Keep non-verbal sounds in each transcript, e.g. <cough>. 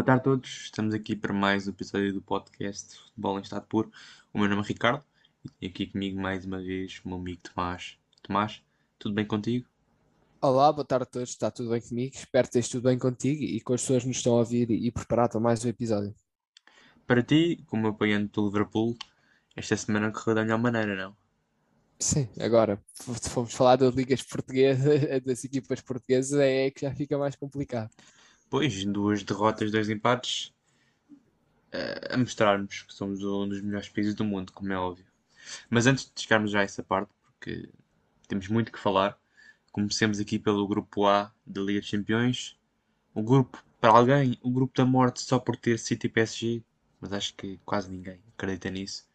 Boa tarde a todos, estamos aqui para mais um episódio do podcast Futebol em Estado Puro. O meu nome é Ricardo e aqui comigo mais uma vez o meu amigo Tomás. Tomás, tudo bem contigo? Olá, boa tarde a todos, está tudo bem comigo? Espero que esteja tudo bem contigo e com as pessoas que nos estão a ouvir e preparado para mais um episódio. Para ti, como apoiante do Liverpool, esta semana correu da melhor maneira, não? Sim, agora, se formos falar das ligas portuguesas, <laughs> das equipas portuguesas, é que já fica mais complicado. Pois, duas derrotas, dois empates, uh, a mostrar-nos que somos um dos melhores países do mundo, como é óbvio. Mas antes de chegarmos já a essa parte, porque temos muito que falar, comecemos aqui pelo grupo A da Liga dos Campeões. O grupo, para alguém, o grupo da morte só por ter City e PSG, mas acho que quase ninguém acredita nisso.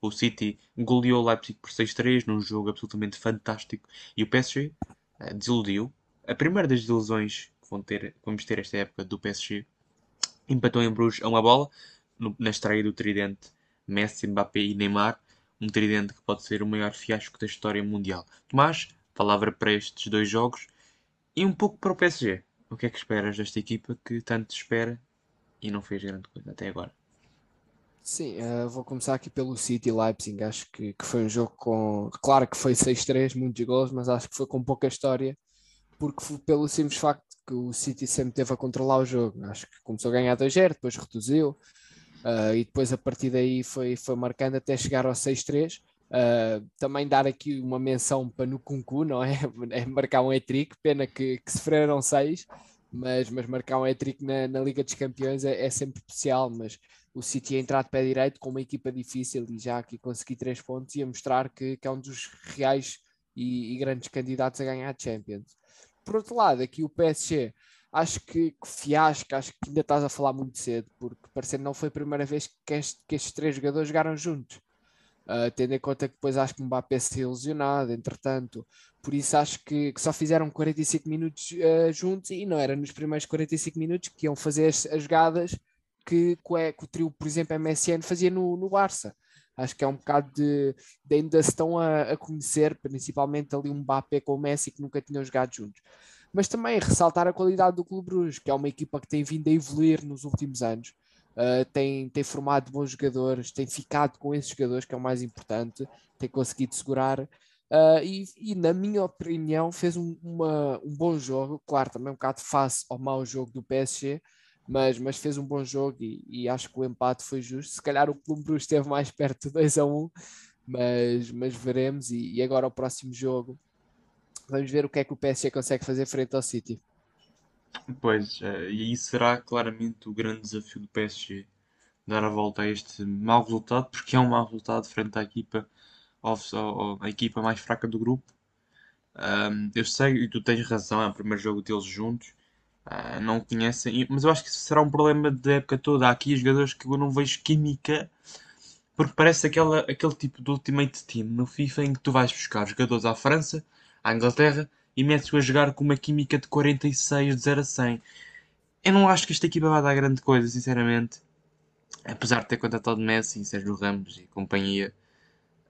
O City goleou o Leipzig por 6-3 num jogo absolutamente fantástico e o PSG eh, desiludiu. A primeira das desilusões vão ter, vamos ter esta época do PSG. Empatou em Bruges a uma bola, no, na estreia do tridente Messi, Mbappé e Neymar. Um tridente que pode ser o maior fiasco da história mundial. Tomás, palavra para estes dois jogos e um pouco para o PSG. O que é que esperas desta equipa que tanto espera e não fez grande coisa até agora? Sim, uh, vou começar aqui pelo City Leipzig. Acho que, que foi um jogo com. Claro que foi 6-3, muitos gols, mas acho que foi com pouca história, porque pelo simples facto que o City sempre teve a controlar o jogo. Acho que começou a ganhar 2-0, depois reduziu, uh, e depois a partir daí foi, foi marcando até chegar ao 6-3. Uh, ah, também dar aqui uma menção para no Kunku, não é? <laughs> é marcar um hat-trick, pena que, que sofreram 6, mas, mas marcar um hat-trick na, na Liga dos Campeões é, é sempre especial, mas o City a entrar de pé direito com uma equipa difícil e já aqui consegui três pontos e a mostrar que, que é um dos reais e, e, grandes candidatos a ganhar a Champions. Por outro lado, aqui o PSG, acho que, que fiasco, acho que ainda estás a falar muito cedo, porque parecendo não foi a primeira vez que, este, que estes três jogadores jogaram juntos. Uh, tendo em conta que depois acho que Mbappé se ilusionado, entretanto, por isso acho que, que só fizeram 45 minutos uh, juntos e não era nos primeiros 45 minutos que iam fazer as, as jogadas que, que, que, o trio, por exemplo, MSN fazia no, no Barça. Acho que é um bocado de, de ainda estão a, a, conhecer, principalmente ali um Mbappé com o Messi que nunca tinham jogado juntos. Mas também ressaltar a qualidade do Clube Bruges, que é uma equipa que tem vindo a evoluir nos últimos anos. Uh, tem, tem formado bons jogadores, tem ficado com esses jogadores, que é o mais importante, tem conseguido segurar. Uh, e, e, na minha opinião, fez um, uma, um bom jogo. Claro, também um bocado face ao mau jogo do PSG, mas, mas fez um bom jogo e, e, acho que o empate foi justo. Se calhar o Clube Bruges esteve mais perto de 2 a 1, mas, mas veremos. E, e, agora o próximo jogo, vamos ver o que é que o PSG consegue fazer frente ao City. Pois, eh, e aí será claramente o grande desafio do PSG dar a volta a este mau resultado, porque é um mau resultado frente à equipa, à equipa mais fraca do grupo. Um, eu sei, e tu tens razão, é o primeiro jogo deles juntos, Uh, não conhecem, mas eu acho que isso será um problema da época toda. Há aqui jogadores que eu não vejo química, porque parece aquela, aquele tipo de Ultimate Team no FIFA em que tu vais buscar jogadores à França, à Inglaterra e metes-o a jogar com uma química de 46 de 0 a 100. Eu não acho que esta equipa vai dar grande coisa, sinceramente. Apesar de ter contratado Messi, Sérgio Ramos e companhia.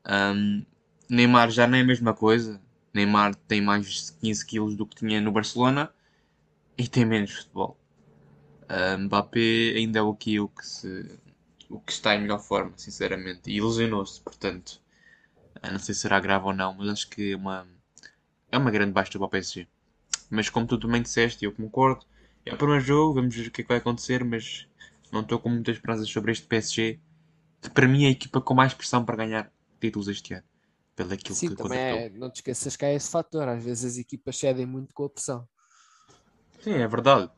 Um, Neymar já não é a mesma coisa. Neymar tem mais de 15 quilos do que tinha no Barcelona e tem menos futebol. Uh, Mbappé ainda é o que, o que, se, o que está em melhor forma, sinceramente. E ilusionou-se, portanto. Uh, não sei se será grave ou não, mas acho que é uma, é uma grande baixa para o PSG. Mas como tu também disseste, e eu concordo, é o primeiro jogo, vamos ver o que é que vai acontecer, mas não estou com muitas esperanças sobre este PSG, que para mim é a equipa com mais pressão para ganhar títulos este ano. Pelo aquilo Sim, que também é, não te esqueças que há esse fator, às vezes as equipas cedem muito com a pressão. Sim, é verdade.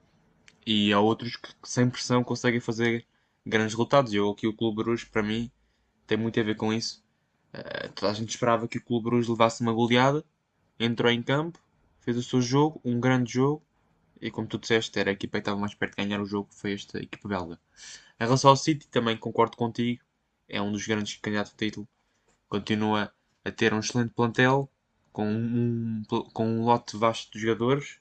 E há outros que sem pressão conseguem fazer grandes resultados. E eu aqui o Clube Bruges, para mim, tem muito a ver com isso. Uh, toda a gente esperava que o Clube Bruges levasse uma goleada, entrou em campo, fez o seu jogo, um grande jogo, e como tu disseste, era a equipa que estava mais perto de ganhar o jogo, foi esta equipa belga. Em relação ao City, também concordo contigo, é um dos grandes candidatos ao título. Continua a ter um excelente plantel, com um, com um lote vasto de jogadores,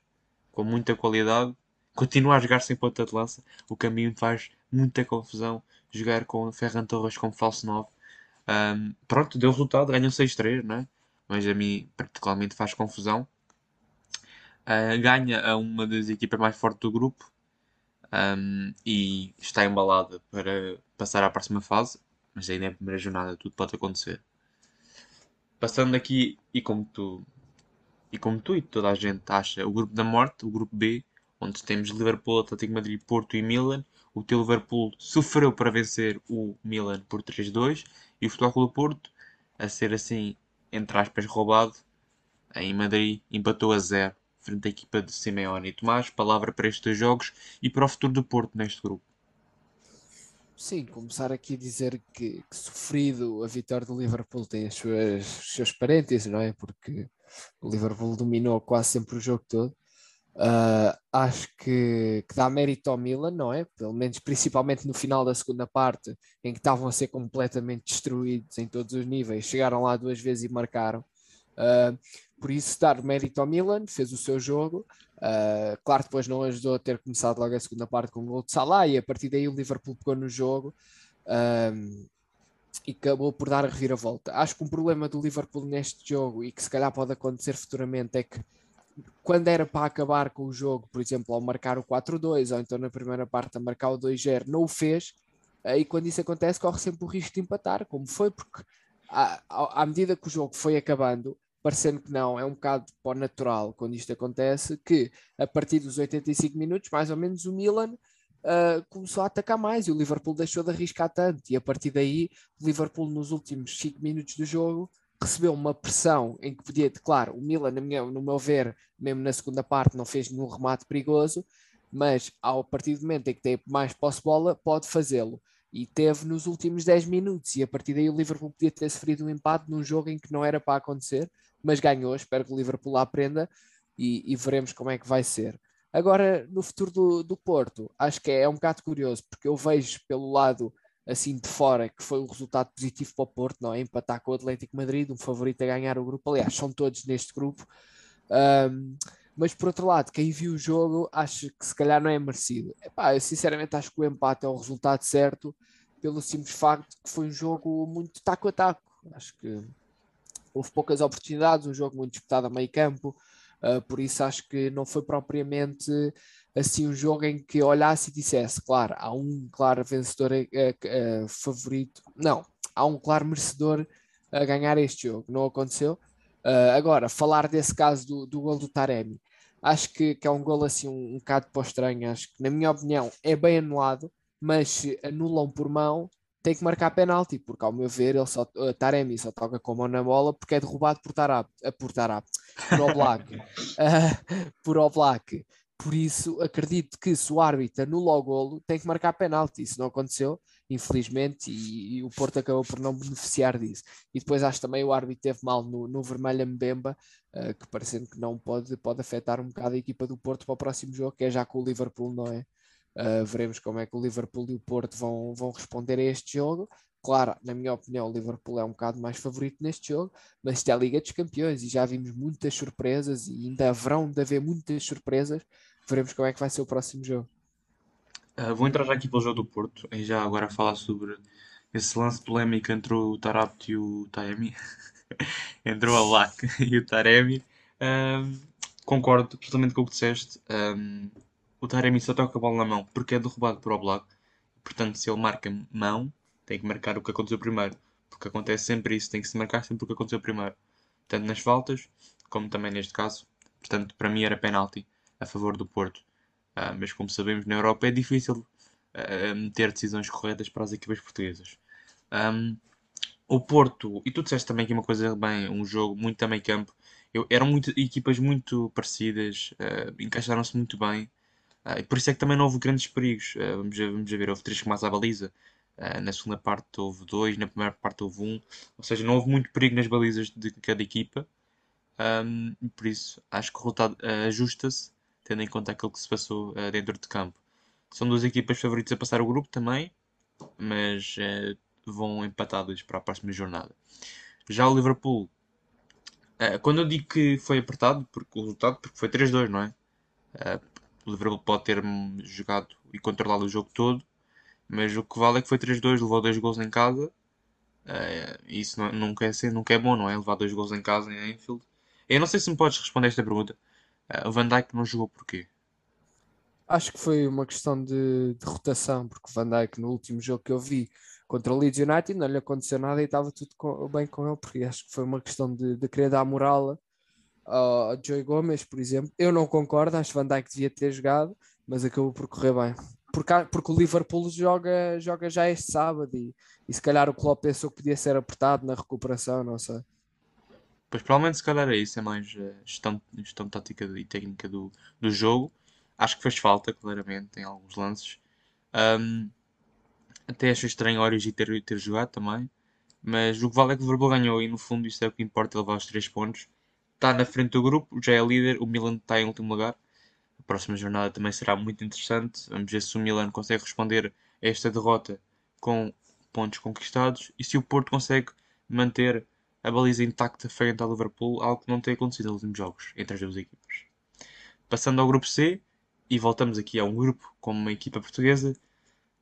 com muita qualidade, continua a jogar sem ponta de lança. O caminho faz muita confusão jogar com Ferran Torres como falso 9. Um, pronto, deu resultado, ganham 6-3, né? mas a mim particularmente faz confusão. Uh, ganha a uma das equipas mais fortes do grupo. um, e está embalada para passar à próxima fase, mas ainda é a primeira jornada, tudo pode acontecer. Passando aqui, e como tu e como tu e toda a gente acha, o grupo da morte, o grupo B, onde temos Liverpool, Atlético Madrid, Porto e Milan. O teu Liverpool sofreu para vencer o Milan por 3-2 e o Futebol Clube Porto, a ser assim, entre aspas, roubado, em Madrid, empatou a zero frente à equipa de Simeone e Tomás. Palavra para estes jogos e para o futuro do Porto neste grupo. Sim, começar aqui a dizer que, que sofrido a vitória do Liverpool tem as suas, os seus parênteses, não é? Porque o Liverpool dominou quase sempre o jogo todo. Uh, acho que, que, dá mérito ao Milan, não é? Pelo menos principalmente no final da segunda parte, em que estavam a ser completamente destruídos em todos os níveis, chegaram lá duas vezes e marcaram. Uh, por isso, dar mérito ao Milan, fez o seu jogo. Uh, claro, depois não ajudou a ter começado logo a segunda parte com o gol de Salah e a partir daí o Liverpool pegou no jogo e acabou por dar a reviravolta. Acho que um problema do Liverpool neste jogo e que se calhar pode acontecer futuramente é que quando era para acabar com o jogo, por exemplo, ao marcar o 4-2 ou então na primeira parte a marcar o 2-0, não o fez, e quando isso acontece corre sempre o risco de empatar, como foi, porque à, à medida que o jogo foi acabando, parecendo que não, é um bocado o natural quando isto acontece, que a partir dos 85 minutos, mais ou menos, o Milan uh, começou a atacar mais e o Liverpool deixou de arriscar tanto. E a partir daí, o Liverpool, nos últimos 5 minutos do jogo, recebeu uma pressão em que podia, claro, o Milan, no meu ver, mesmo na segunda parte, não fez nenhum remate perigoso, mas ao partir do momento em que tem mais posse bola, pode fazê-lo. E teve nos últimos 10 minutos, e a partir daí o Liverpool podia ter sofrido um empate num jogo em que não era para acontecer, mas ganhou. Espero que o Liverpool aprenda e, e veremos como é que vai ser. Agora, no futuro do, do Porto, acho que é, é um bocado curioso, porque eu vejo pelo lado assim de fora que foi um resultado positivo para o Porto, não é? Empatar com o Atlético Madrid, um favorito a ganhar o grupo. Aliás, são todos neste grupo. Um, mas por outro lado, quem viu o jogo acho que se calhar não é merecido. Epá, eu sinceramente acho que o empate é o resultado certo, pelo simples facto que foi um jogo muito taco a taco. Acho que houve poucas oportunidades, um jogo muito disputado a meio campo. Uh, por isso acho que não foi propriamente assim um jogo em que olhasse e dissesse, claro, há um claro vencedor uh, uh, favorito, não, há um claro merecedor a ganhar este jogo, não aconteceu. agora, falar desse caso do, do gol do Taremi, acho que, que é um gol assim um, um bocado para estranho, acho que na minha opinião é bem anulado, mas anulam por mão, tem que marcar penalti, porque ao meu ver ele só, uh, Taremi só toca com a mão na bola porque é derrubado por Tarap, uh, por Tarap, por Oblak, uh, <laughs> por Oblak. Por isso acredito que se o árbitro anula o golo, tem que marcar penalti. Isso não aconteceu, infelizmente, e, e, o Porto acabou por não beneficiar disso. E depois acho também o árbitro teve mal no, no vermelho Mbemba, uh, que parecendo que não pode, pode afetar um bocado a equipa do Porto para o próximo jogo, que é já com o Liverpool, não é? Uh, veremos como é que o Liverpool e o Porto vão, vão responder a este jogo. Claro, na minha opinião, o Liverpool é um bocado mais favorito neste jogo, mas isto é a Liga dos Campeões e já vimos muitas surpresas e ainda haverão de haver muitas surpresas. Veremos como é que vai ser o próximo jogo. Uh, vou entrar já aqui pelo jogo do Porto e já agora falar sobre esse lance polémico entre o Tarabt e o Taemi. <laughs> entre o Alak <laughs> e o Taremi. Uh, concordo totalmente com o que disseste. O Taremi só toca a bola na mão porque é derrubado por Oblak. Portanto, se ele marca mão, tem que marcar o que aconteceu primeiro. Porque acontece sempre isso, tem que se marcar sempre o que aconteceu primeiro. Tanto nas faltas, como também neste caso. Portanto, para mim era penalti a favor do Porto. Uh, mas como sabemos, na Europa é difícil uh, meter decisões corretas para as equipas portuguesas. Um, o Porto, e tu disseste também que uma coisa bem, um jogo muito também campo. Eu, eram muito, equipas muito parecidas, uh, encaixaram-se muito bem. Uh, por isso é que também não houve grandes perigos. Uh, vamos, ver, vamos ver, houve três mais à baliza. Uh, na segunda parte houve dois, na primeira parte houve um. Ou seja, não houve muito perigo nas balizas de cada equipa. Um, por isso, acho que o resultado ajusta-se, tendo em conta aquilo que se passou dentro de campo. São duas equipas favoritas a passar o grupo também, mas vão empatadas para a próxima jornada. Já o Liverpool, quando eu digo que foi apertado, porque o resultado porque foi 3-2, não é? O Liverpool pode ter jogado e controlado o jogo todo, mas o que vale é que foi 3-2, levou dois gols em casa. Uh, isso não, nunca, é, nunca é bom, não é? Levar dois gols em casa em Anfield. Eu não sei se me podes responder esta pergunta. Uh, o Van Dijk não jogou porquê? acho que foi uma questão de, de rotação, porque Van Dijk no último jogo que eu vi contra o Leeds United não lhe aconteceu nada e estava tudo com, bem com ele, porque acho que foi uma questão de, de querer dar moral ao Joey Gomes, por exemplo. Eu não concordo, acho que Van Dijk devia ter jogado, mas acabou por correr bem. Porque, porque o Liverpool joga, joga já este sábado e, e se calhar o Klopp pensou que podia ser apertado na recuperação, não sei. Pois provavelmente se calhar é isso, é mais uh, gestão, gestão tática e técnica do, do jogo. Acho que fez falta, claramente, em alguns lances. Um, até achei estranho a Origi ter, ter jogado também. Mas o que vale é que o Liverpool ganhou e no fundo isso é o que importa, levar os 3 pontos. Está na frente do grupo, já é líder, o Milan está em último lugar. A próxima jornada também será muito interessante. Vamos ver se o Milan consegue responder a esta derrota com pontos conquistados e se o Porto consegue manter a baliza intacta frente ao Liverpool, algo que não tem acontecido nos últimos jogos entre as duas equipas. Passando ao grupo C, e voltamos aqui a um grupo como uma equipa portuguesa,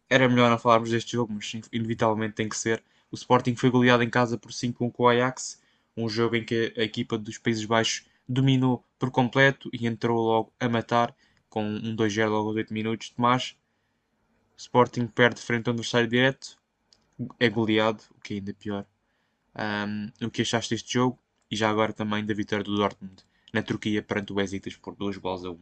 era melhor não falarmos deste jogo, mas inevitavelmente tem que ser. O Sporting foi goleado em casa por 5-1 com o Ajax, um jogo em que a equipa dos Países Baixos dominou por completo e entrou logo a matar com um 2-0 logo aos 8 minutos. Mas Sporting perde frente ao adversário direto, é goleado, o que é ainda pior. Um, o que achaste deste jogo e já agora também da vitória do Dortmund na Turquia perante o Besiktas por 2 gols a 1.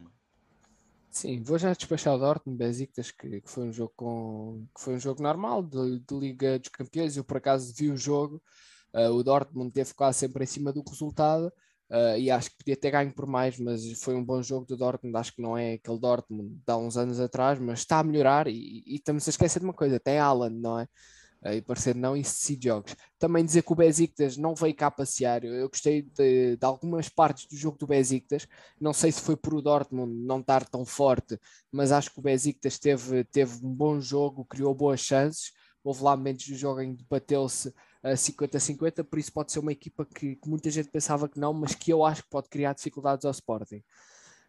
Sim, vou já despachar o Dortmund, Besiktas, que, que, foi um jogo com que foi um jogo normal de, de Liga dos Campeões. Eu por acaso vi o jogo, uh, o Dortmund teve quase sempre em cima do resultado uh, e acho que podia ter ganho por mais, mas foi um bom jogo do Dortmund. Acho que não é aquele Dortmund de há uns anos atrás, mas está a melhorar e, e estamos a esquecer de uma coisa: tem Alan, não é? e parecer não em si jogos. Também dizer que o Besiktas não veio cá passear. Eu gostei de, de, algumas partes do jogo do Besiktas. Não sei se foi por o Dortmund não estar tão forte, mas acho que o Besiktas teve, teve um bom jogo, criou boas chances. Houve lá momentos do jogo em que bateu-se 50-50, por isso pode ser uma equipa que, que, muita gente pensava que não, mas que eu acho que pode criar dificuldades ao Sporting.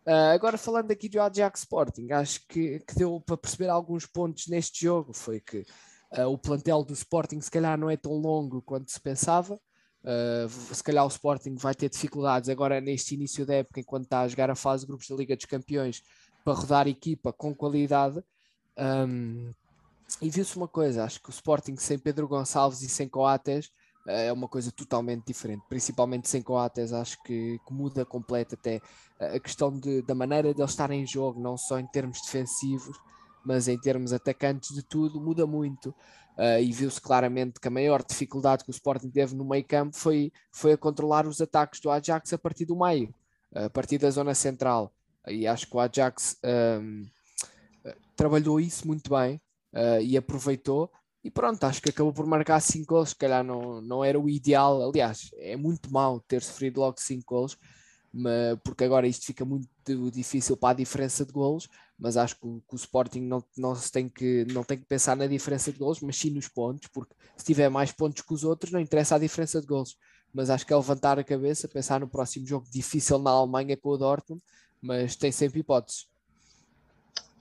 Uh, agora falando aqui do Ajax Sporting, acho que, que deu para perceber alguns pontos neste jogo. Foi que Uh, o plantel do Sporting se calhar não é tão longo quanto se pensava. Uh, se calhar o Sporting vai ter dificuldades agora neste início da época, enquanto está a jogar a fase de grupos da Liga dos Campeões, para rodar equipa com qualidade. Um, e viu-se uma coisa: acho que o Sporting sem Pedro Gonçalves e sem Coates uh, é uma coisa totalmente diferente, principalmente sem Coates. Acho que, que muda completo até a questão de, da maneira de eles estarem em jogo, não só em termos defensivos mas em termos atacantes de tudo muda muito. Uh, e viu-se claramente que a maior dificuldade que o Sporting teve no meio campo foi, foi a controlar os ataques do Ajax a partir do meio, a partir da zona central. E acho que o Ajax um, trabalhou isso muito bem uh, e aproveitou. E pronto, acho que acabou por marcar 5 gols. Se calhar não, não era o ideal. Aliás, é muito mau ter sofrido logo 5 gols porque agora isto fica muito difícil para a diferença de golos, mas acho que o, que o Sporting não, não, se tem que, não tem que pensar na diferença de golos, mas sim nos pontos, porque se tiver mais pontos que os outros, não interessa a diferença de golos. Mas acho que é levantar a cabeça, pensar no próximo jogo difícil na Alemanha com o Dortmund, mas tem sempre hipóteses.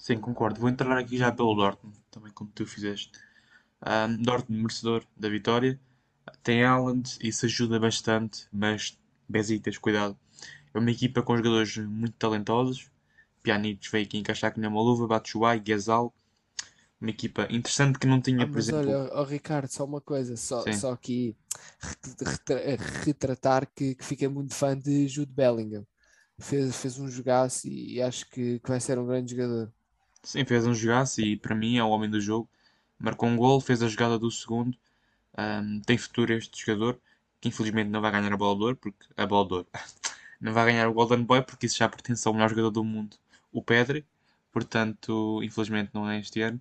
Sim, concordo. Vou entrar aqui já pelo Dortmund, também como tu fizeste. Um, Dortmund merecedor da vitória. Tem Haaland, isso ajuda bastante, mas Besiktas, cuidado é uma equipa com jogadores muito talentosos. Pjanic veio aqui encaixar com uma luva, Batshuayi, Gezal. Uma equipa interessante que não tinha, ah, por exemplo. Olha, oh, Ricardo, só uma coisa, só, só aqui retratar que, que fiquei muito fã de Jude Bellingham. Fez, fez um jogaço e acho que, que vai ser um grande jogador. Sim, fez um jogaço e para mim é o homem do jogo. Marcou um gol, fez a jogada do segundo. Um, tem futuro este jogador, que infelizmente não vai ganhar a bola porque a bola <laughs> não vai ganhar o Golden Boy porque isso já pertence ao melhor jogador do mundo, o Pedri. Portanto, infelizmente não é este ano.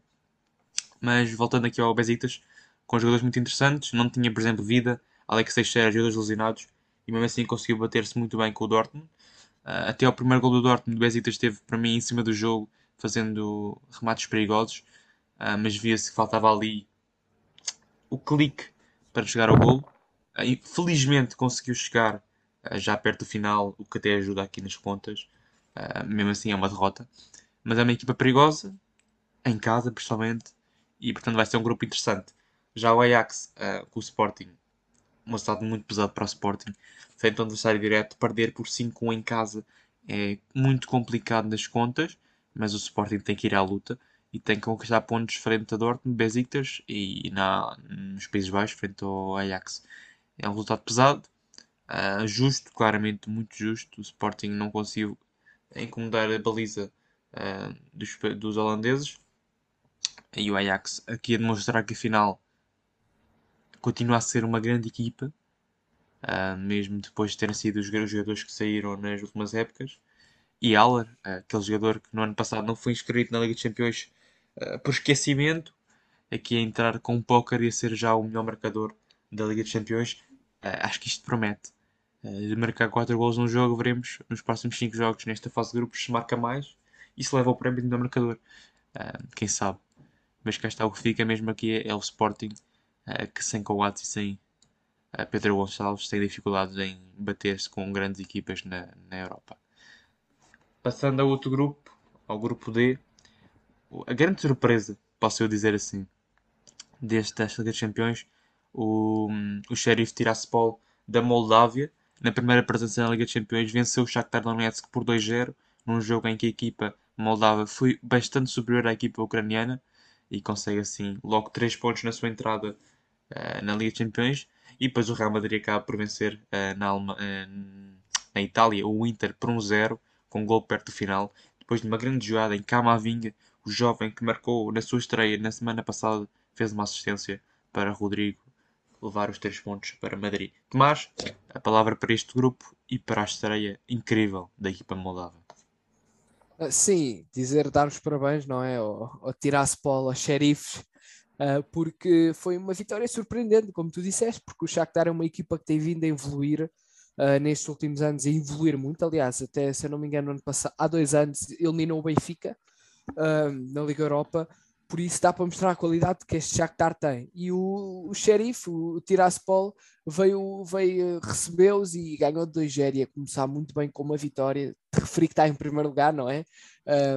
Mas voltando aqui ao Besiktas, com jogadores muito interessantes, não tinha, por exemplo, vida, Alex Teixeira, jogadores lesionados, e mesmo assim conseguiu bater-se muito bem com o Dortmund. Uh, até ao primeiro gol do Dortmund, o Besiktas esteve para mim em cima do jogo, fazendo remates perigosos, uh, mas via-se que faltava ali o clique para chegar ao gol. Uh, felizmente conseguiu chegar eh, já perto do final, o que até ajuda aqui nas contas. Uh, mesmo assim é uma derrota. Mas é uma equipa perigosa, em casa principalmente, e portanto vai ser um grupo interessante. Já o Ajax uh, com o Sporting, um resultado muito pesado para o Sporting, frente ao adversário direto, perder por 5-1 em casa é muito complicado nas contas, mas o Sporting tem que ir à luta e tem que conquistar pontos frente a Dortmund, Besiktas e na, nos Países Baixos frente ao Ajax. É um resultado pesado, uh, justo, claramente muito justo. O Sporting não conseguiu incomodar a baliza uh, dos, dos holandeses e o Ajax aqui a demonstrar que afinal continua a ser uma grande equipa, uh, mesmo depois de terem sido os jogadores que saíram nas últimas épocas. E Aller, aquele jogador que no ano passado não foi inscrito na Liga dos Campeões uh, por esquecimento, aqui a entrar com um póquer e a ser já o melhor marcador da Liga dos Campeões, uh, acho que isto promete. de marcar 4 gols num jogo, veremos nos próximos 5 jogos nesta fase de grupos se marca mais e se leva o prémio de melhor marcador. quem sabe? Mas cá está o que fica mesmo aqui é, é o Sporting eh, que sem Coates e sem eh, Pedro Gonçalves tem dificuldades em bater-se com grandes equipas na, na Europa. Passando a outro grupo, ao grupo D, a grande surpresa, posso eu dizer assim, deste Liga dos Campeões, o, o Sheriff Tiraspol da Moldávia, na primeira presença na Liga dos Campeões, venceu o Shakhtar Donetsk por 2-0, num jogo em que a equipa moldava foi bastante superior à equipa ucraniana e consegue assim logo 3 pontos na sua entrada uh, na Liga dos Campeões. E depois o Real Madrid acaba por vencer uh, na, uh, na Itália o Inter por 1-0, um com um gol perto do final. Depois de uma grande jogada em Camavinga, o jovem que marcou na sua estreia na semana passada fez uma assistência para Rodrigo levar os 3 pontos para Madrid. Tomás, a palavra para este grupo e para a estreia incrível da equipa moldava. Sim, dizer dar os parabéns, não é? Ao, ao Tiraspol, aos xerifes, uh, porque foi uma vitória surpreendente, como tu disseste, porque o Shakhtar é uma equipa que tem vindo a evoluir uh, nestes últimos anos, a evoluir muito. Aliás, até se eu não me engano, ano passado, há dois anos eliminou o Benfica uh, na Liga Europa, por isso dá para mostrar a qualidade que este Shakhtar tem. E o, o xerife, o Tiraspol, veio, veio recebeu-os e ganhou de 2 0 a começar muito bem com uma vitória. Te referi que está em primeiro lugar, não é?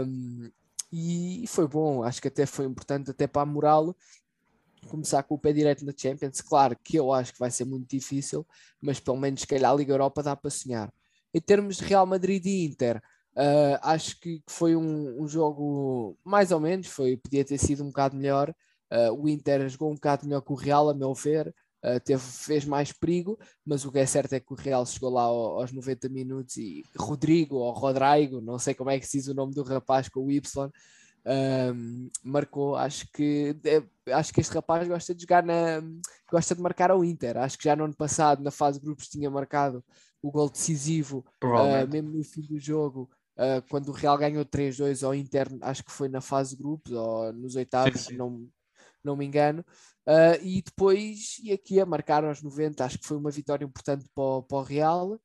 Um, e foi bom, acho que até foi importante até para a moral começar com o pé direito na Champions. Claro que eu acho que vai ser muito difícil, mas pelo menos se calhar a Liga Europa dá para sonhar. Em termos de Real Madrid e Inter, uh, acho que foi um, um, jogo mais ou menos, foi, podia ter sido um bocado melhor. Uh, o Inter jogou um bocado melhor que o Real, a meu ver. Uh, teve, fez mais perigo, mas o que é certo é que o Real chegou lá aos 90 minutos e Rodrigo ou Rodrigo, não sei como é que se diz o nome do rapaz com o Y, um, marcou. Acho que, é, acho que este rapaz gosta de jogar na. gosta de marcar ao Inter. Acho que já no ano passado, na fase de grupos, tinha marcado o gol decisivo, uh, mesmo no fim do jogo. Uh, quando o Real ganhou 3-2 ao Inter, acho que foi na fase de grupos ou nos oitavos, sim, sim. Não, não me engano. Uh, e depois, e aqui a marcar aos 90, acho que foi uma vitória importante para o, para o Real.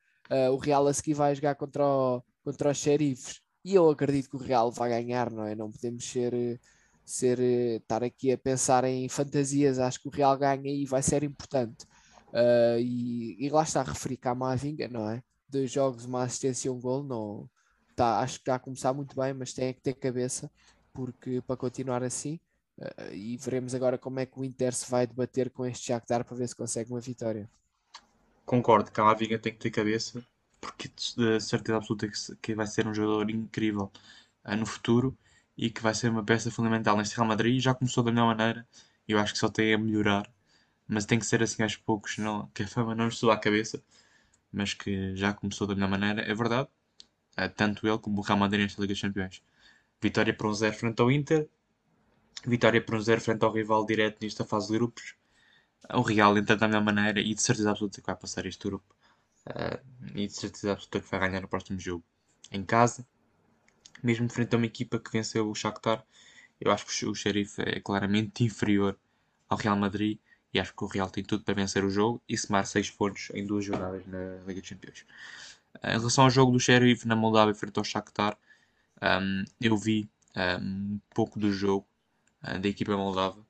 O Real a seguir vai jogar contra, o, contra os xerifes e eu acredito que o Real vai ganhar, não é? Não podemos ser, ser estar aqui a pensar em fantasias. Acho que o Real ganha e vai ser importante. Uh, e, e, lá está a referir cá a Mavinga, não é? Dois jogos, uma assistência e um gol, não, tá, acho que está a começar muito bem, mas tem que ter cabeça porque para continuar assim. Uh, e veremos agora como é que o Inter se vai debater com este Shakhtar para ver se consegue uma vitória. Concordo, que a Mavinga tem que ter cabeça porque de certeza absoluta que, vai ser um jogador incrível uh, no futuro e que vai ser uma peça fundamental neste Real Madrid. Já começou da melhor maneira e eu acho que só tem a melhorar, mas tem que ser assim aos poucos, não, que a fama não suba à cabeça, mas que já começou da melhor maneira, é verdade. Uh, tanto ele como o Real Madrid nesta Liga dos Campeões. Vitória por um zero frente ao Inter, vitória por um zero frente ao rival direto nesta fase de grupos. O Real entra da melhor maneira e de certeza absoluta que vai passar este grupo. Uh, e de certeza absoluta que vai ganhar no próximo jogo. Em casa, mesmo frente a uma equipa que venceu o Shakhtar, eu acho que o Sheriff é claramente inferior ao Real Madrid e acho que o Real tem tudo para vencer o jogo e somar 6 pontos em duas jornadas na Liga dos Campeões. Uh, em relação ao jogo do Sheriff na Moldávia frente ao Shakhtar, um, eu vi um pouco do jogo uh, da equipa moldava.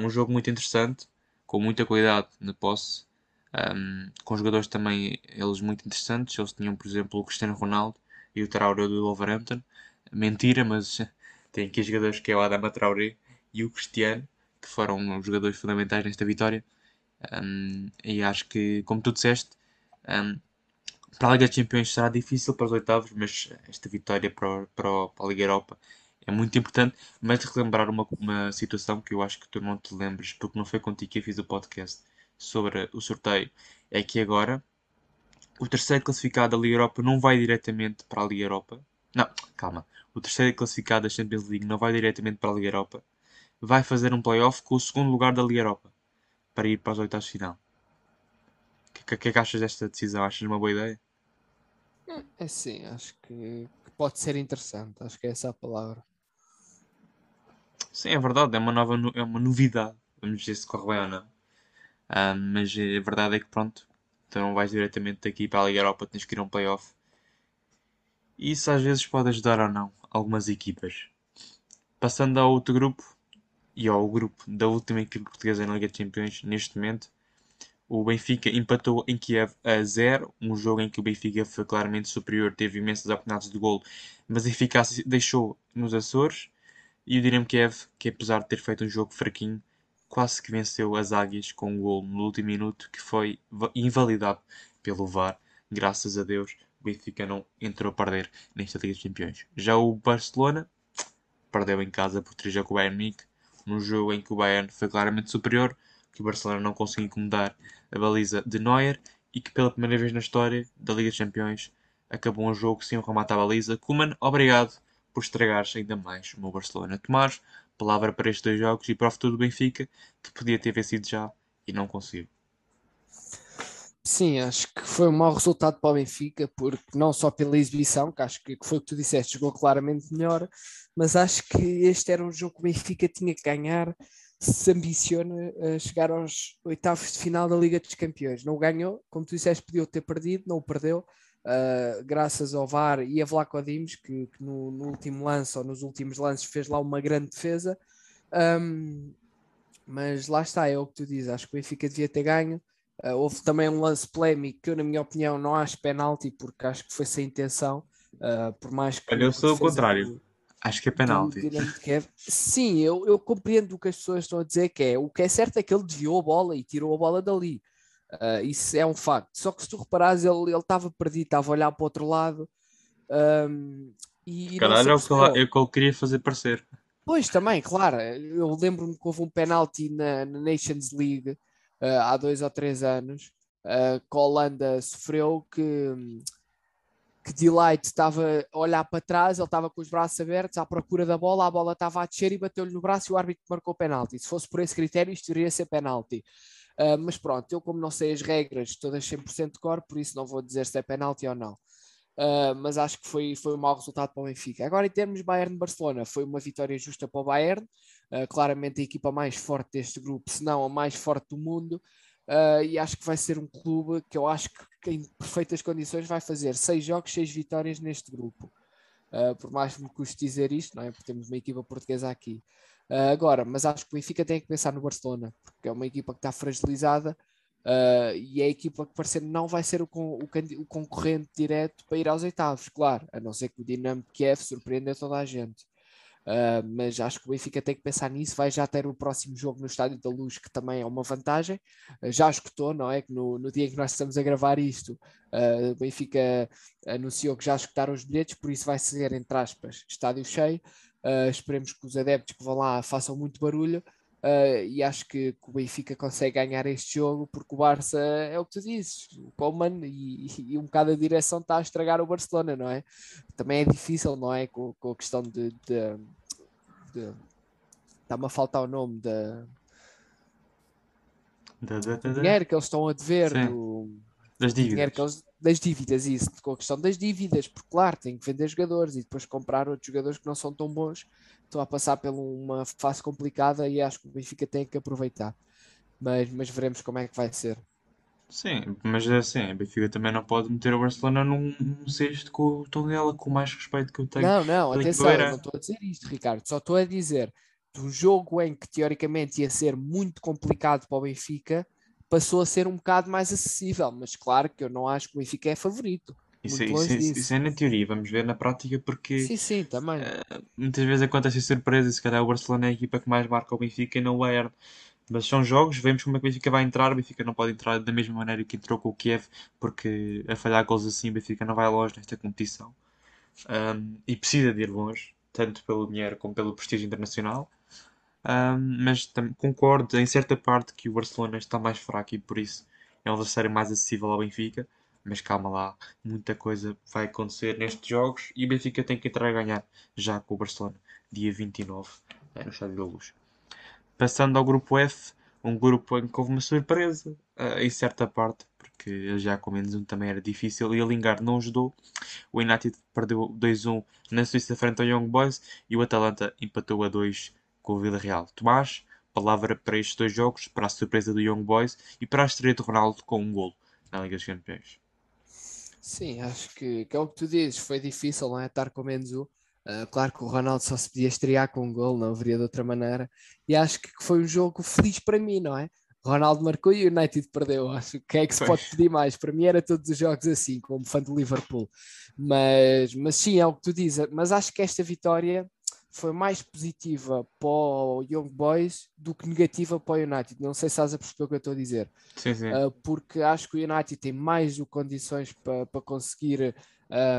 um jogo muito interessante, com muita qualidade na posse, um, com jogadores também eles muito interessantes. Eles tinham, por exemplo, o Cristiano Ronaldo e o Traoré do Wolverhampton. Mentira, mas <laughs> tem aqui jogadores que é o Adama Traoré e o Cristiano, que foram jogadores fundamentais nesta vitória. Um, e acho que, como tu disseste, um, para a Liga dos Campeões será difícil para os oitavos, mas esta vitória para, para, para a Liga Europa é muito importante. Mas relembrar uma, uma situação que eu acho que tu não te lembres, porque não foi contigo que eu fiz o podcast sobre o sorteio, é que agora o terceiro classificado da Liga Europa não vai diretamente para a Liga Europa. Não, calma. O terceiro classificado da Champions League não vai diretamente para a Liga Europa. Vai fazer um playoff com o segundo lugar da Liga Europa para ir para os oitavos de final. O que, que, é que achas desta decisão? Achas uma boa ideia? É sim, acho que, pode ser interessante. Acho que é essa a palavra. Sim, é verdade. É uma nova é uma novidade. Vamos dizer se corre bem ou não. Uh, mas a verdade é que pronto, então não vais diretamente daqui para a Liga Europa, tens que ir a um playoff. Isso às vezes pode ajudar ou não algumas equipas. Passando ao outro grupo, e ao grupo da última equipe portuguesa na Liga de Campeões, neste momento, o Benfica empatou em Kiev a 0, um jogo em que o Benfica foi claramente superior, teve imensas oportunidades de golo, mas a eficácia deixou nos Açores. E o Dinamo Kiev, que apesar de ter feito um jogo fraquinho, quase que venceu as Águias com um gol no último minuto que foi invalidado pelo VAR. Graças a Deus, o Benfica não entrou a perder nesta Liga dos Campeões. Já o Barcelona perdeu em casa por 3 com o Bayern Munique, num jogo em que o Bayern foi claramente superior, que o Barcelona não conseguiu incomodar a baliza de Neuer e que pela primeira vez na história da Liga dos Campeões acabou um jogo sem um remate à baliza. Kuman, obrigado por estragares ainda mais o meu Barcelona. Tomás, palavra para estes dois jogos e para o futuro do Benfica, que podia ter vencido já e não conseguiu. Sim, acho que foi um mau resultado para o Benfica, porque não só pela exibição, que acho que foi o que tu disseste, jogou claramente melhor, mas acho que este era um jogo que o Benfica tinha que ganhar se ambiciona a chegar aos oitavos de final da Liga dos Campeões. Não ganhou, como tu disseste, podia ter perdido, não o perdeu, uh, graças ao VAR e a Vlaco Dimos, que, que no, no, último lance ou nos últimos lances fez lá uma grande defesa. Um, mas lá está, é o que tu dizes. Acho que o Benfica devia ter ganho. Uh, houve também um lance polémico que eu, na minha opinião, não acho penalti, porque acho que foi sem intenção. Uh, por mais que. Olha, eu sou o contrário. Do, acho que é penalti. Sim, eu, eu compreendo o que as pessoas estão a dizer, que é o que é certo é que ele desviou a bola e tirou a bola dali. Uh, isso é um facto. Só que se tu reparares, ele estava perdido, estava a olhar para o outro lado. Um, e Caralho, é o, que ele, é o que ele queria fazer parecer. Pois, também, claro. Eu lembro-me que houve um penalti na, na Nations League uh, há dois ou três anos uh, que a Holanda sofreu que, que Delight estava a olhar para trás, ele estava com os braços abertos à procura da bola, a bola estava a descer e bateu-lhe no braço e o árbitro marcou penalti. Se fosse por esse critério, isto deveria ser penalti. Uh, mas pronto, eu como não sei as regras todas 100% de cor, por isso não vou dizer se é penalti ou não. Uh, mas acho que foi, foi um mau resultado para o Benfica. Agora, em termos Bayern-Barcelona, foi uma vitória justa para o Bayern, uh, claramente a equipa mais forte deste grupo, se não a mais forte do mundo, e acho que vai ser um clube que eu acho que em perfeitas condições vai fazer seis jogos, seis vitórias neste grupo. por mais que me custe dizer isto, não é? porque temos uma equipa portuguesa aqui. Uh, agora, mas acho que o Benfica tem que pensar no Barcelona, porque é uma equipa que está fragilizada uh, e é a equipa que parece não vai ser o, con o, o, concorrente direto para ir aos oitavos, claro, a não ser que o Dinamo Kiev surpreenda toda a gente. Uh, mas acho que o Benfica tem que pensar nisso. Vai já ter o próximo jogo no Estádio da Luz, que também é uma vantagem. Uh, já escutou, não é? Que no, no, dia em que nós estamos a gravar isto, uh, o Benfica anunciou que já escutaram os bilhetes, por isso vai ser, entre aspas, estádio cheio. Uh, esperemos que os adeptos que vão lá façam muito barulho. Uh, e acho que, que, o Benfica consegue ganhar este jogo porque o Barça é o que tu dizes, o Coleman e, e, um bocado a direção está a estragar o Barcelona, não é? Também é difícil, não é? Com, com a questão de, de, de está-me a faltar o nome da dinheiro que eles estão a dever do, das dívidas. Eles, das dívidas, isso, com a questão das dívidas, porque claro, tem que vender jogadores e depois comprar outros jogadores que não são tão bons, estão a passar por uma fase complicada e acho que o Benfica tem que aproveitar. Mas, mas veremos como é que vai ser. Sim, mas assim, o Benfica também não pode meter o Barcelona num, num cesto com o Tondela, com o mais respeito que eu tenho. Não, não, atenção, eu não estou a dizer isto, Ricardo, só estou a dizer um jogo em que teoricamente ia ser muito complicado para o Benfica, passou a ser um bocado mais acessível, mas claro que eu não acho que o Benfica é favorito. Isso, isso, isso, é na teoria, vamos ver na prática, porque sim, sim, também. Uh, muitas vezes acontece surpresa, se calhar o Barcelona é a equipa que mais marca o Benfica e não o Bayern. Mas são jogos, vemos como é que o Benfica vai entrar. O Benfica não pode entrar da mesma maneira que entrou com o Kiev, porque a falhar gols assim, o Benfica não vai longe nesta competição. Um, e precisa de ir longe, tanto pelo dinheiro como pelo prestígio internacional. Um, mas concordo em certa parte que o Barcelona está mais fraco e por isso é um adversário mais acessível ao Benfica. Mas calma lá, muita coisa vai acontecer nestes jogos e o Benfica tem que entrar a ganhar já com o Barcelona, dia 29, é, no Estádio da Luz. Passando ao grupo F, um grupo em que houve uma surpresa, uh, em certa parte, porque já com menos um também era difícil e o Lingard não ajudou. O United perdeu 2-1 na Suíça frente ao Young Boys e o Atalanta empatou a 2 com o Vila Real. Tomás, palavra para estes dois jogos, para a surpresa do Young Boys e para a estreia de Ronaldo com um golo na Liga dos Campeões. Sim, acho que, que é o que tu dizes, foi difícil não é, estar com menos um. Uh, claro que o Ronaldo só se podia estrear com um gol, não haveria de outra maneira. E acho que foi um jogo feliz para mim, não é? Ronaldo marcou e o United perdeu. Acho que é que se pode pedir mais. Para mim era todos os jogos assim, como fã do Liverpool. Mas, mas sim, é o que tu dizes. Mas acho que esta vitória foi mais positiva para o Young Boys do que negativa para o United. Não sei se estás a perceber o que eu estou a dizer. Sim, sim. Uh, porque acho que o United tem mais do condições para, para conseguir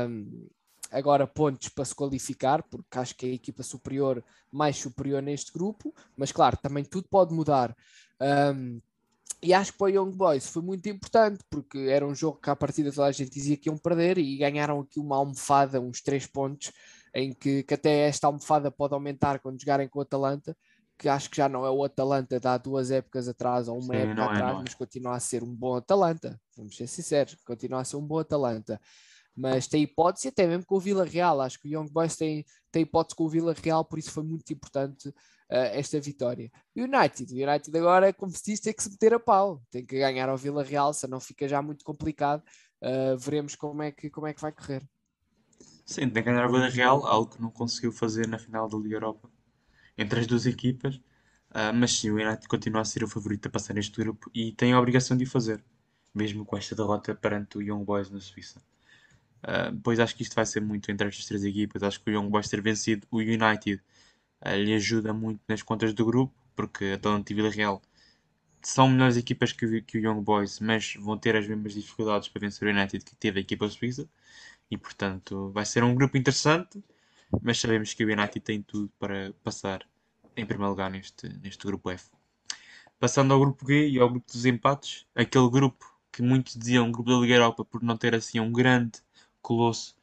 um, agora pontos para se qualificar, porque acho que é a equipa superior, mais superior neste grupo, mas claro, também tudo pode mudar. Um, e acho que para o Young Boys foi muito importante, porque era um jogo que à partida toda a gente dizia que iam perder e ganharam aqui uma almofada, uns três pontos, em que, que até esta almofada pode aumentar quando jogarem com o Atalanta, que acho que já não é o Atalanta de há duas épocas atrás ou uma Sim, época é, atrás, é, mas continua a ser um bom Atalanta, vamos ser sinceros, continua a ser um bom Atalanta mas tem hipótese até mesmo com o Vila Real. Acho que o Young Boys tem, tem hipótese com o Vila Real, por isso foi muito importante uh, esta vitória. O United, o United agora, como se diz, tem que se meter a pau, tem que ganhar ao Vila Real, se não fica já muito complicado. Uh, veremos como é, que, como é que vai correr. Sim, tem que ganhar ao Vila Real, algo que não conseguiu fazer na final da Liga Europa entre as duas equipas. Uh, mas sim, o United continua a ser o favorito a passar neste grupo e tem a obrigação de o fazer, mesmo com esta derrota perante o Young Boys na Suíça. Uh, pois acho que isto vai ser muito entre estas três equipas. Acho que o Young Boys ter vencido o United uh, lhe ajuda muito nas contas do grupo, porque Atalanta e Vila Real são melhores equipas que o, que o Young Boys, mas vão ter as mesmas dificuldades para vencer o United que teve a equipa suíça. E portanto vai ser um grupo interessante, mas sabemos que o United tem tudo para passar em primeiro lugar neste, neste grupo F. Passando ao grupo G e ao grupo dos empates, aquele grupo que muitos diziam grupo da Liga Europa por não ter assim um grande colou-se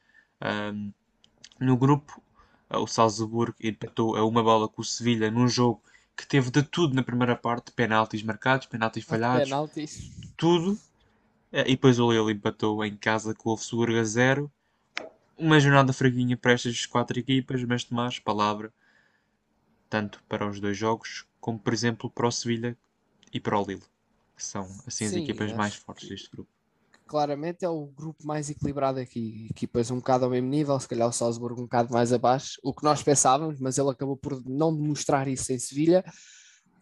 um, no grupo. O Salzburgo empatou a uma bola com o Sevilha num jogo que teve de tudo na primeira parte: penaltis marcados, penaltis falhados, penaltis. tudo. Uh, e depois o Lille empatou em casa com o Wolfsburg a zero. Uma jornada fraguinha para estas quatro equipas, mas Tomás, palavra, tanto para os dois jogos, como por exemplo para o Sevilha e para o Lille, que são assim as Sim, equipas mais fortes deste grupo claramente é o grupo mais equilibrado aqui. Equipas um bocado ao mesmo nível, se calhar o Salzburgo um bocado mais abaixo, o que nós pensávamos, mas ele acabou por não demonstrar isso em Sevilha.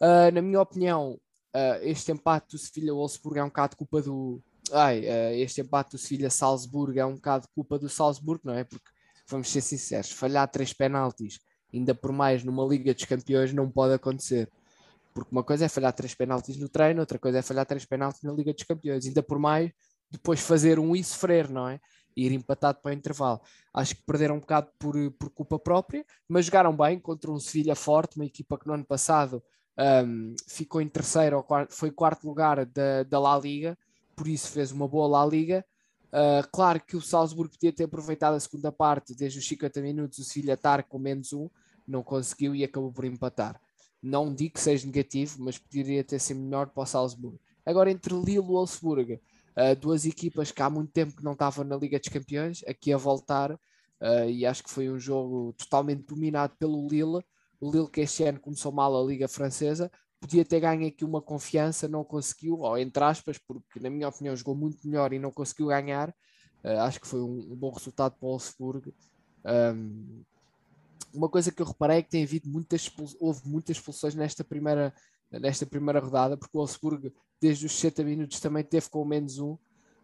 Uh, na minha opinião, uh, este empate do Sevilha-Wolfsburgo é um bocado culpa do. Ai, uh, este empate do Sevilha-Salzburgo é um bocado culpa do Salzburgo, não é? Porque, vamos ser sinceros, falhar três penaltis, ainda por mais numa Liga dos Campeões, não pode acontecer. Porque uma coisa é falhar três penaltis no treino, outra coisa é falhar três penaltis na Liga dos Campeões. Ainda por mais depois fazer um e sofrer, não é? Ir empatado para o intervalo. Acho que perderam um bocado por, por culpa própria, mas jogaram bem contra um Sevilha forte, uma equipa que no ano passado um, ficou em terceiro, ou quarto, foi quarto lugar da, da La Liga, por isso fez uma boa La Liga. Uh, claro que o Salzburgo podia ter aproveitado a segunda parte, desde os 50 minutos, o Sevilha estar com menos um, não conseguiu e acabou por empatar. Não digo que seja negativo, mas poderia ter sido melhor para o Salzburgo. Agora, entre Lille e Wolfsburg, Uh, duas equipas que há muito tempo que não estavam na Liga dos Campeões, aqui a voltar, uh, e acho que foi um jogo totalmente dominado pelo Lille. O Lille que este ano começou mal a Liga Francesa, podia ter ganho aqui uma confiança, não conseguiu, ou entre aspas, porque na minha opinião jogou muito melhor e não conseguiu ganhar. Uh, acho que foi um, um, bom resultado para o Wolfsburg. Um, uma coisa que eu reparei é que tem havido muitas houve muitas expulsões nesta primeira nesta primeira rodada, porque o Wolfsburg desde os 60 minutos também teve com menos um.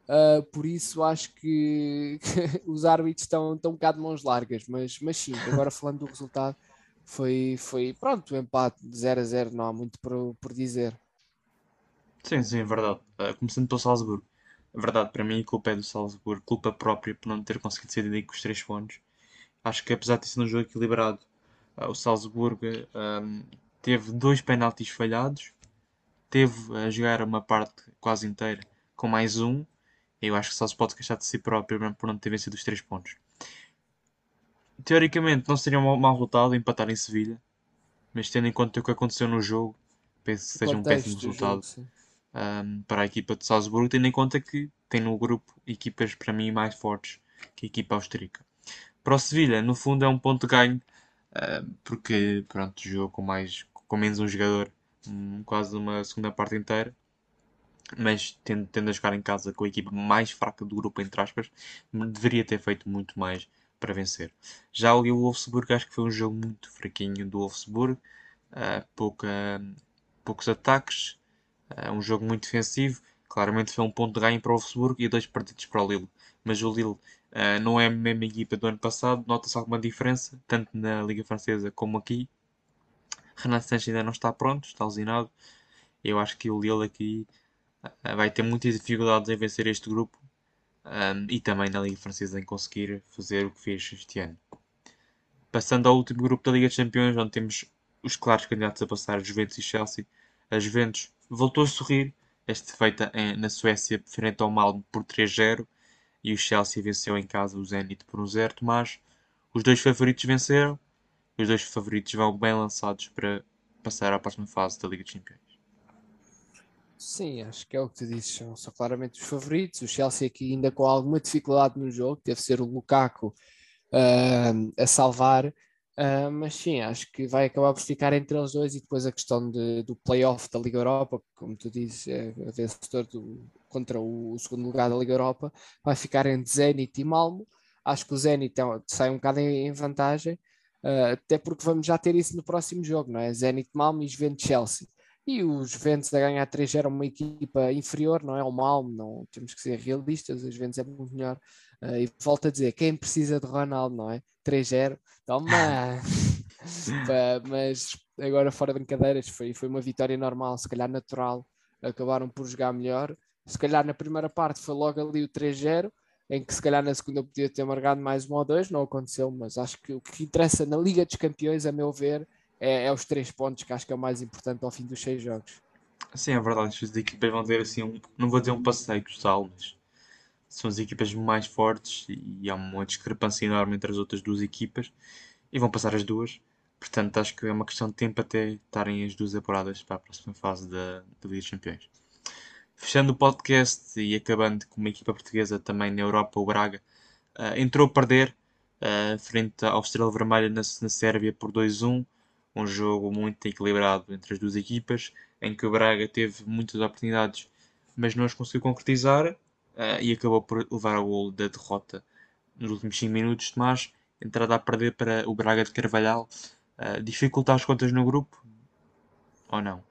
Uh, por isso acho que <laughs> os árbitros estão, estão um bocado de mãos largas, mas, mas sim, agora falando do resultado, foi, foi pronto, o empate 0 a 0, não há muito por, por dizer. Sim, sim, é verdade. Uh, começando pelo Salzburgo. É verdade, para mim a culpa é do Salzburgo, culpa própria por não ter conseguido sair daí com os três pontos. Acho que apesar de ser um jogo equilibrado, uh, o Salzburgo um, teve dois penaltis falhados, teve a jogar uma parte quase inteira com mais um. Eu acho que só se pode queixar de si próprio por não ter vencido os três pontos. Teoricamente não seria um mau resultado empatar em Sevilha, mas tendo em conta o que aconteceu no jogo, penso que seja um péssimo resultado jogo, um, para a equipa de Salzburgo, tendo em conta que tem no grupo equipas para mim mais fortes que a equipa austríaca. Para o Sevilha, no fundo, é um ponto de ganho, uh, porque pronto, jogou com, mais, com menos um jogador, um, quase uma segunda parte inteira, mas tendo, tendo a jogar em casa com a equipa mais fraca do grupo, entre aspas, deveria ter feito muito mais para vencer. Já ali o Wolfsburg, acho que foi um jogo muito fraquinho do Wolfsburg, uh, pouca, poucos ataques, uh, um jogo muito defensivo. Claramente foi um ponto de ganho para o Wolfsburg e dois partidos para o Lille. Mas o Lille uh, não é a mesma equipa do ano passado, nota-se alguma diferença, tanto na Liga Francesa como aqui. Renato Sanches ainda não está pronto, está lesionado. Eu acho que o Lille aqui vai ter muitas dificuldades em vencer este grupo um, e também na Liga Francesa em conseguir fazer o que fez este ano. Passando ao último grupo da Liga dos Campeões, onde temos os claros candidatos a passar, Juventus e Chelsea. A Juventus voltou a sorrir, esta feita na Suécia frente ao Malmo por 3-0 e o Chelsea venceu em casa o Zenit por 1-0. Mas os dois favoritos venceram os dois favoritos vão bem lançados para passar à próxima fase da Liga dos Campeões. Sim, acho que é o que tu dizes, são, são claramente os favoritos. O Chelsea aqui ainda com alguma dificuldade no jogo, deve ser o Lukaku uh, a salvar, uh, mas sim, acho que vai acabar por ficar entre eles dois e depois a questão de, do playoff da Liga Europa, como tu dizes, é vencedor do, contra o, o, segundo lugar da Liga Europa, vai ficar entre Zenit e Malmo. Acho que o Zenit é, sai um bocado em, em vantagem, uh, até porque vamos já ter isso no próximo jogo, não é? Zenit Malmo e Juventus Chelsea e os Juventus a ganhar 3 era uma equipa inferior, não é o mal, não temos que ser realistas, os Juventus é muito melhor. Uh, e volto a dizer, quem precisa de Ronaldo, não é? 3-0, toma! <laughs> Mas agora fora de brincadeiras, foi, foi uma vitória normal, se calhar natural, acabaram por jogar melhor. Se calhar na primeira parte foi logo ali o 3-0, em que se calhar na segunda podia ter marcado mais um ou dois, não aconteceu, mas acho que o que interessa na Liga dos Campeões, a meu ver, é, é, os três pontos que acho que é o mais importante ao fim dos seis jogos. Sim, é verdade. As equipas vão ter assim, um, não vou dizer um passeio total, mas são as equipas mais fortes e há uma discrepância enorme entre as outras duas equipas e vão passar as duas. Portanto, acho que é uma questão de tempo até estarem as duas apuradas para a próxima fase da, da Liga dos Campeões. Fechando o podcast e acabando com uma equipa portuguesa também na Europa, o Braga uh, entrou a perder uh, frente ao Estrela Vermelha na, na Sérvia por 2-1 um jogo muito equilibrado entre as duas equipas, em que o Braga teve muitas oportunidades, mas não as conseguiu concretizar uh, e acabou por levar ao gol da derrota nos últimos 5 minutos. Mas entrada a perder para o Braga de Carvalhal uh, dificulta as contas no grupo ou não?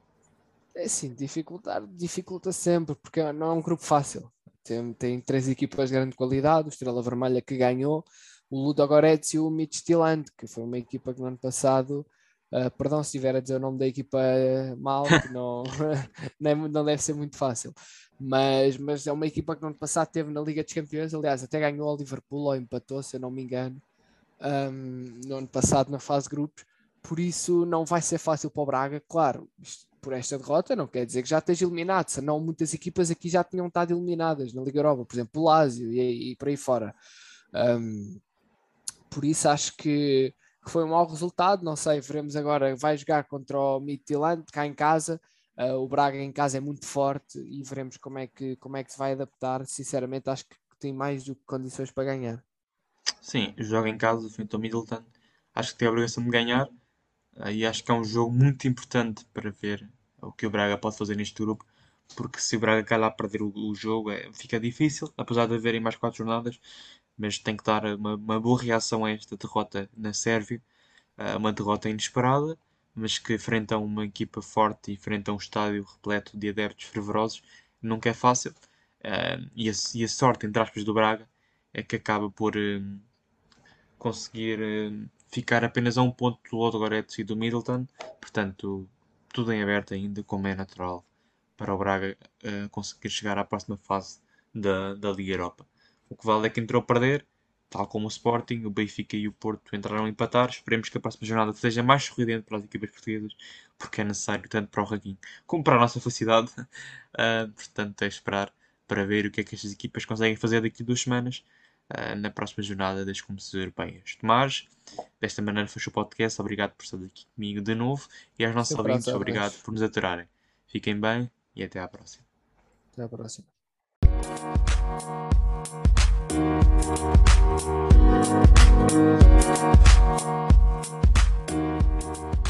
É sim, dificultar dificulta sempre, porque não é um grupo fácil. Tem, tem três equipas de grande qualidade, o Estrela Vermelha que ganhou, o Ludogorets e o Midtjylland, que foi uma equipa que no ano passado Uh, perdão se estiver a dizer o nome da equipa mal, que não, <laughs> não deve ser muito fácil. Mas, mas é uma equipa que no ano passado teve na Liga dos Campeões, aliás, até ganhou ao Liverpool ou empatou, se eu não me engano, um, no ano passado na fase de grupos. Por isso não vai ser fácil para o Braga, claro. Isto, por esta derrota não quer dizer que já esteja eliminado, senão muitas equipas aqui já tinham estado eliminadas na Liga Europa, por exemplo, o Lazio e, e por aí fora. Um, por isso acho que que foi um mau resultado, não sei, veremos agora, vai jogar contra o Midtjylland cá em casa, uh, o Braga em casa é muito forte e veremos como é que, como é que se vai adaptar, sinceramente acho que tem mais do que condições para ganhar. Sim, joga em casa frente ao Middleton, acho que tem a obrigação de ganhar uh, e acho que é um jogo muito importante para ver o que o Braga pode fazer neste grupo, porque se o Braga calhar perder o, o jogo é, fica difícil, apesar de haverem mais quatro jornadas, mas tem que dar uma, uma boa reação a esta derrota na Sérvia. Uh, uma derrota inesperada, mas que frente a uma equipa forte e frente a um estádio repleto de adeptos fervorosos, nunca é fácil. Uh, e, a, e, a, sorte, entre aspas, do Braga é que acaba por uh, conseguir ficar apenas a um ponto do Ludogorets e do Middleton, portanto, tudo em aberto ainda, como é natural para o Braga uh, conseguir chegar à próxima fase da, da Liga Europa. O que vale é que entrou a perder, tal como o Sporting, o Benfica e o Porto entraram a empatar. Esperemos que a próxima jornada seja mais sorridente para as equipas portuguesas, porque é necessário tanto para o Raguinho como para a nossa felicidade. Uh, <laughs> portanto, é esperar para ver o que é que estas equipas conseguem fazer daqui a duas semanas. Uh, na próxima jornada das competições europeias. Tomás, desta maneira fecho o podcast. Obrigado por estar aqui comigo de novo e aos nossos ouvintes, obrigado por nos aturarem. Fiquem bem e até à próxima. Até à próxima. Thank you.